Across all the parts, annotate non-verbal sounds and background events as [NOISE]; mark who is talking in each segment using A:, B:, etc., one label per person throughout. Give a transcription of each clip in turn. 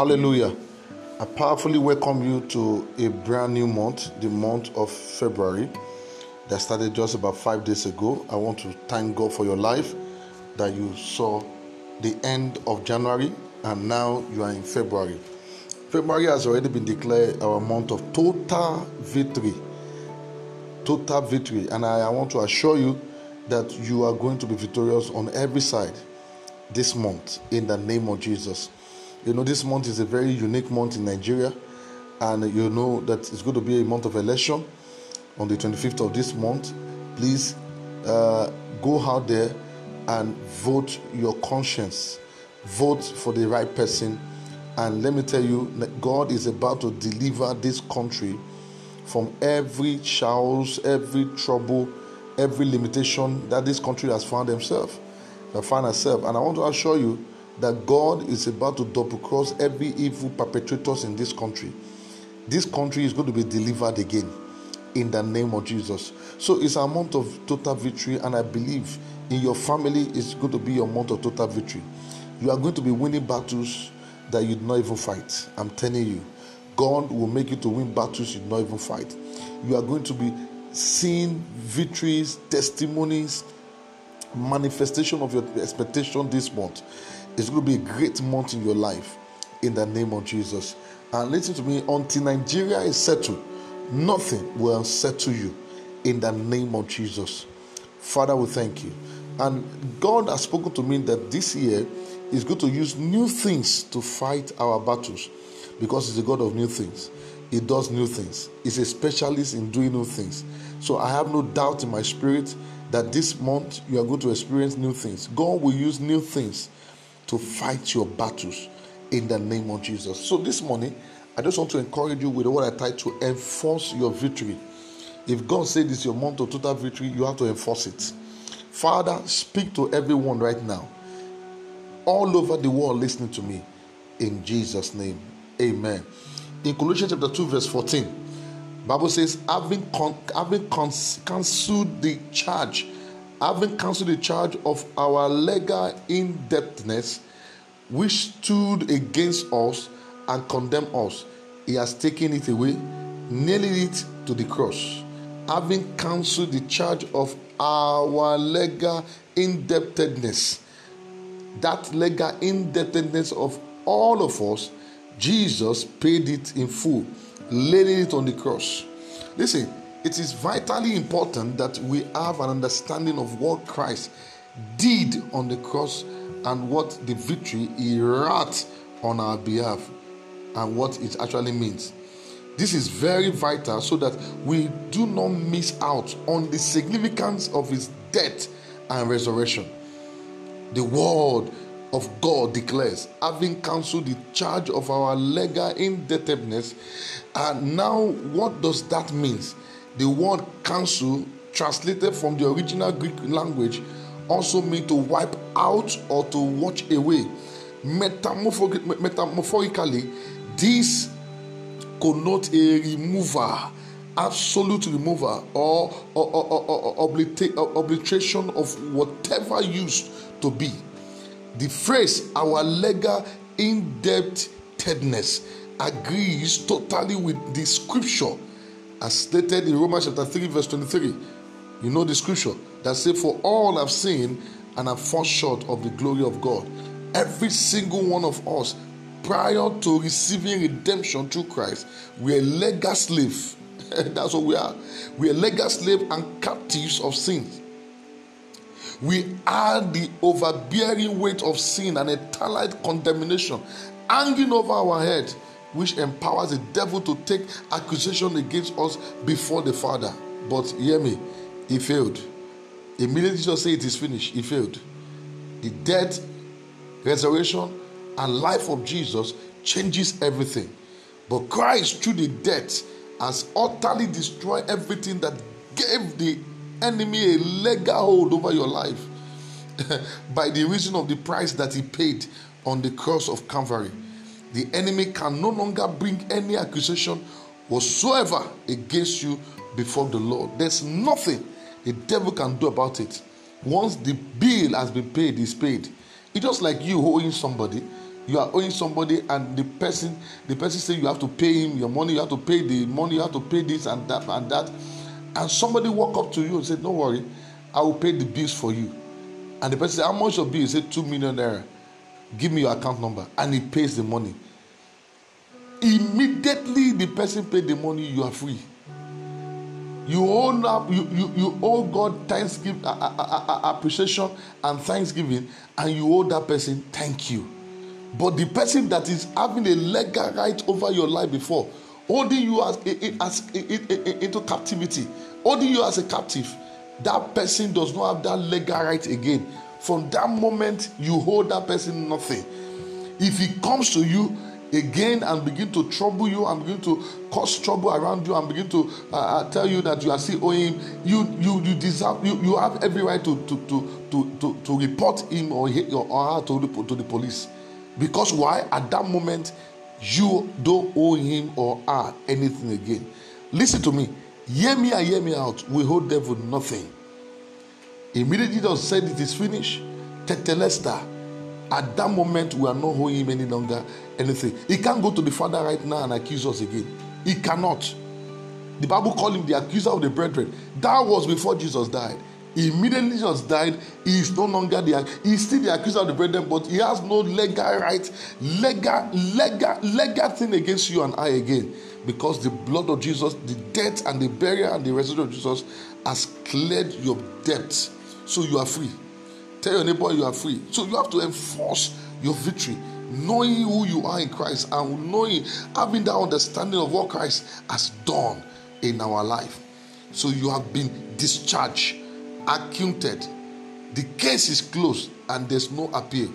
A: Hallelujah. I powerfully welcome you to a brand new month, the month of February, that started just about five days ago. I want to thank God for your life that you saw the end of January and now you are in February. February has already been declared our month of total victory. Total victory. And I, I want to assure you that you are going to be victorious on every side this month in the name of Jesus. You know, this month is a very unique month in Nigeria, and you know that it's going to be a month of election on the 25th of this month. Please uh, go out there and vote your conscience, vote for the right person. And let me tell you, God is about to deliver this country from every chaos, every trouble, every limitation that this country has found themselves, found herself. And I want to assure you that God is about to double cross every evil perpetrators in this country. This country is going to be delivered again in the name of Jesus. So it's a month of total victory, and I believe in your family it's going to be your month of total victory. You are going to be winning battles that you did not even fight. I'm telling you, God will make you to win battles you did not even fight. You are going to be seeing victories, testimonies, manifestation of your expectation this month. It's going to be a great month in your life in the name of Jesus. And listen to me, until Nigeria is settled, nothing will settle you in the name of Jesus. Father, we thank you. And God has spoken to me that this year is going to use new things to fight our battles because He's a God of new things. He does new things, He's a specialist in doing new things. So I have no doubt in my spirit that this month you are going to experience new things. God will use new things to fight your battles in the name of Jesus. So this morning, I just want to encourage you with what I try to enforce your victory. If God said this is your month of total victory, you have to enforce it. Father, speak to everyone right now, all over the world listening to me, in Jesus' name. Amen. In Colossians chapter 2, verse 14, Bible says, having, con- having cons- cancelled the charge having cancelled the charge of our legal indebtedness which stood against us and condemned us, he has taken it away, nailing it to the cross. Having cancelled the charge of our legal indebtedness, that legal indebtedness of all of us, Jesus paid it in full, laying it on the cross. Listen, it is vitally important that we have an understanding of what Christ did on the cross and what the victory he wrought on our behalf and what it actually means. This is very vital so that we do not miss out on the significance of his death and resurrection. The word of God declares, having cancelled the charge of our legal indebtedness. And now, what does that mean? The word cancel, translated from the original Greek language, also means to wipe out or to wash away. Metamorphically, this connotes a remover, absolute remover, or, or, or, or, or obliteration of whatever used to be. The phrase our legal indebtedness agrees totally with the scripture as stated in Romans chapter 3, verse 23. You know the scripture that says, For all have sinned and have fallen short of the glory of God. Every single one of us, prior to receiving redemption through Christ, we are legal slave. [LAUGHS] That's what we are. We are legal slave and captives of sin. We are the overbearing weight of sin and eternal condemnation hanging over our head which empowers the devil to take accusation against us before the Father. But hear me, he failed. Immediately Jesus said it is finished. He failed. The death, resurrection, and life of Jesus changes everything. But Christ, through the death, has utterly destroyed everything that gave the enemy a legal hold over your life [LAUGHS] by the reason of the price that he paid on the cross of Calvary the enemy can no longer bring any accusation whatsoever against you before the Lord. There's nothing the devil can do about it. Once the bill has been paid, is paid. It's just like you owing somebody. you are owing somebody and the person the person say you have to pay him your money you have to pay the money you have to pay this and that and that and somebody walk up to you and say don't worry i will pay the bills for you and the person say how much your bill you say two million naira give me your account number. And he pays the money. Immediately the person pay the money you are free. You owe up you, you, you owe god thanksgiving uh, uh, uh, appreciation and thanksgiving and you owe that person thank you. But the person that is having a legal right over your life before holding you as, as, as into captivity holding you as a captive that person does not have that legal right again from that moment you hold that person nothing. If he comes to you again and begin to trouble you and begin to cause trouble around you and begin to uh, uh tell you that you are still owing you you you deserve you, you have every right to to to to to, to report him or, he, or her to the, to the police. Because why? At that moment you don't owe him or her anything again. Listen to me. Hear me and hear me out. We hold devil nothing immediately just said it is finished. Tetelestai at that moment we are not holding him any longer. Anything. He can't go to the father right now and accuse us again. He cannot. The bible called him the accuser of the brethren. That was before jesus died. Immediately Jesus died he is no longer the he's still the accuser of the brethren but he has no legal right legal legal legal thing against you and i again. Because the blood of jesus the death and the burial and the resurrection of jesus has cleared your debt so you are free Tell your neighbor you are free. So you have to enforce your victory, knowing who you are in Christ and knowing, having that understanding of what Christ has done in our life. So you have been discharged, acquitted. The case is closed and there's no appeal.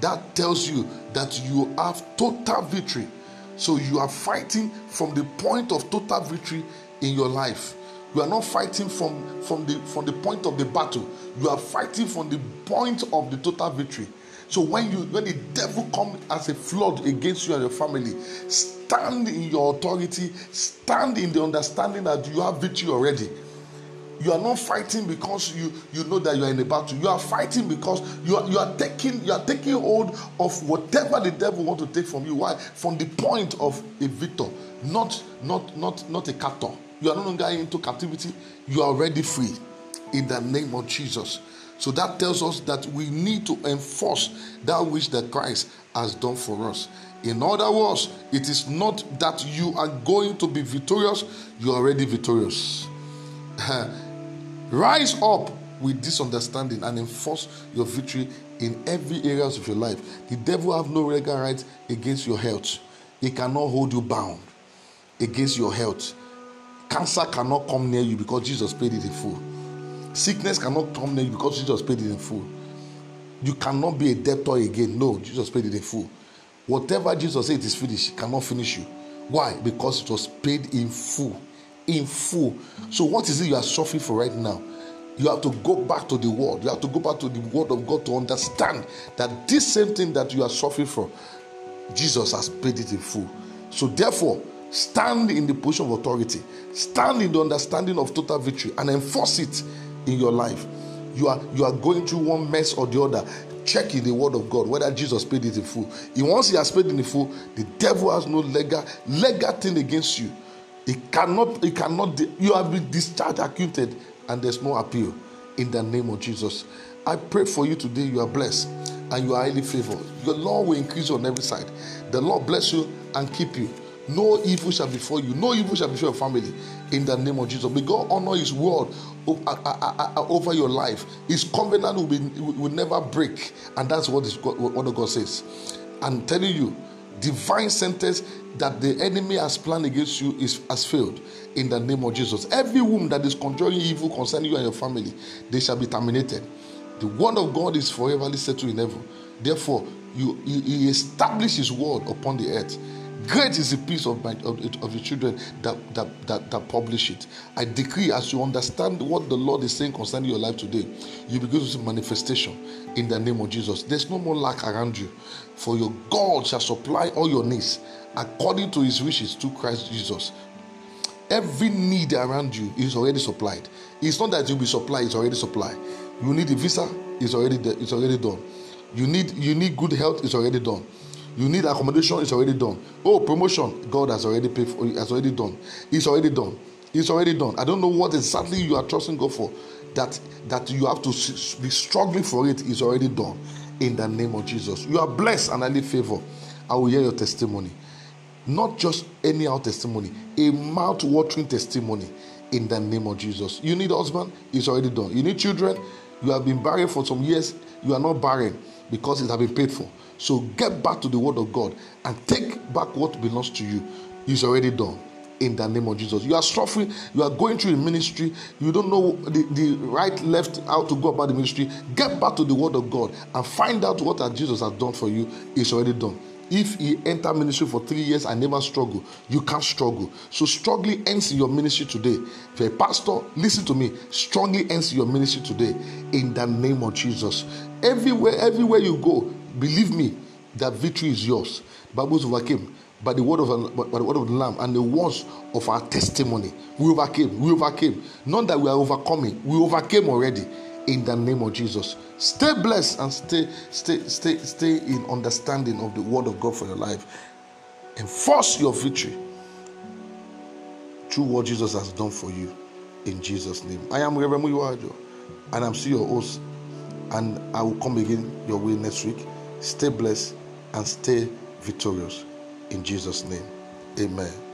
A: That tells you that you have total victory. So you are fighting from the point of total victory in your life. You are not fighting from, from, the, from the point of the battle. You are fighting from the point of the total victory. So when you when the devil comes as a flood against you and your family, stand in your authority, stand in the understanding that you have victory already. You are not fighting because you, you know that you are in a battle. You are fighting because you are, you are taking you are taking hold of whatever the devil want to take from you. Why? From the point of a victor, not not not not a captor. You are no longer into captivity. You are already free in the name of Jesus. So that tells us that we need to enforce that which that Christ has done for us. In other words, it is not that you are going to be victorious, you are already victorious. [LAUGHS] Rise up with this understanding and enforce your victory in every areas of your life. The devil have no legal right against your health. He cannot hold you bound against your health. Cancer cannot come near you because Jesus paid it in full. Sickness cannot come near you because Jesus paid it in full. You cannot be a debtor again. No, Jesus paid it in full. Whatever Jesus said is finished, cannot finish you. Why? Because it was paid in full. In full. So, what is it you are suffering for right now? You have to go back to the word. You have to go back to the word of God to understand that this same thing that you are suffering for, Jesus has paid it in full. So, therefore, Stand in the position of authority. Stand in the understanding of total victory and enforce it in your life. You are you are going through one mess or the other. Check in the word of God whether Jesus paid it in full. He once he has paid in full, the devil has no legal legal thing against you. He cannot, he cannot, you have been discharged, acquitted, and there's no appeal in the name of Jesus. I pray for you today. You are blessed and you are highly favored. Your Lord will increase you on every side. The Lord bless you and keep you. No evil shall befall you. No evil shall befall your family. In the name of Jesus. May God honor His word over your life. His covenant will, be, will never break. And that's what, what God says. I'm telling you, divine sentence that the enemy has planned against you is has failed in the name of Jesus. Every womb that is conjuring evil concerning you and your family, they shall be terminated. The word of God is forever settled in heaven. Therefore, you, he established his word upon the earth. Great is the peace of, my, of, of the children that, that, that, that publish it. I decree as you understand what the Lord is saying concerning your life today, you begin to see manifestation in the name of Jesus. There's no more lack around you, for your God shall supply all your needs according to his wishes through Christ Jesus. Every need around you is already supplied. It's not that you'll be supplied, it's already supplied. You need a visa, it's already, it's already done. You need, you need good health, it's already done You need accommodation, it's already done. Oh, promotion, God has already paid for has already done. It's already done. It's already done. I don't know what exactly you are trusting God for. That that you have to be struggling for it is already done. In the name of Jesus. You are blessed and I need favor. I will hear your testimony. Not just any out testimony, a mouth-watering testimony in the name of Jesus. You need husband, it's already done. You need children, you have been barren for some years, you are not barren because it has been paid for. So get back to the word of God and take back what belongs to you. It's already done in the name of Jesus. You are suffering, you are going through the ministry, you don't know the, the right, left, how to go about the ministry. Get back to the word of God and find out what that Jesus has done for you. It's already done. If he enter ministry for three years and never struggle, you can't struggle. So struggling ends your ministry today. If you're a pastor, listen to me. Strongly ends your ministry today in the name of Jesus. Everywhere, everywhere you go, believe me, that victory is yours. Bibles overcame by the word of by the word of the Lamb and the words of our testimony. We overcame. We overcame. Not that we are overcoming. We overcame already in the name of Jesus. Stay blessed and stay, stay, stay, stay in understanding of the word of God for your life. Enforce your victory through what Jesus has done for you in Jesus' name. I am Reverend Muyiwajo and I'm still your host. And I will come again your way next week. Stay blessed and stay victorious in Jesus' name. Amen.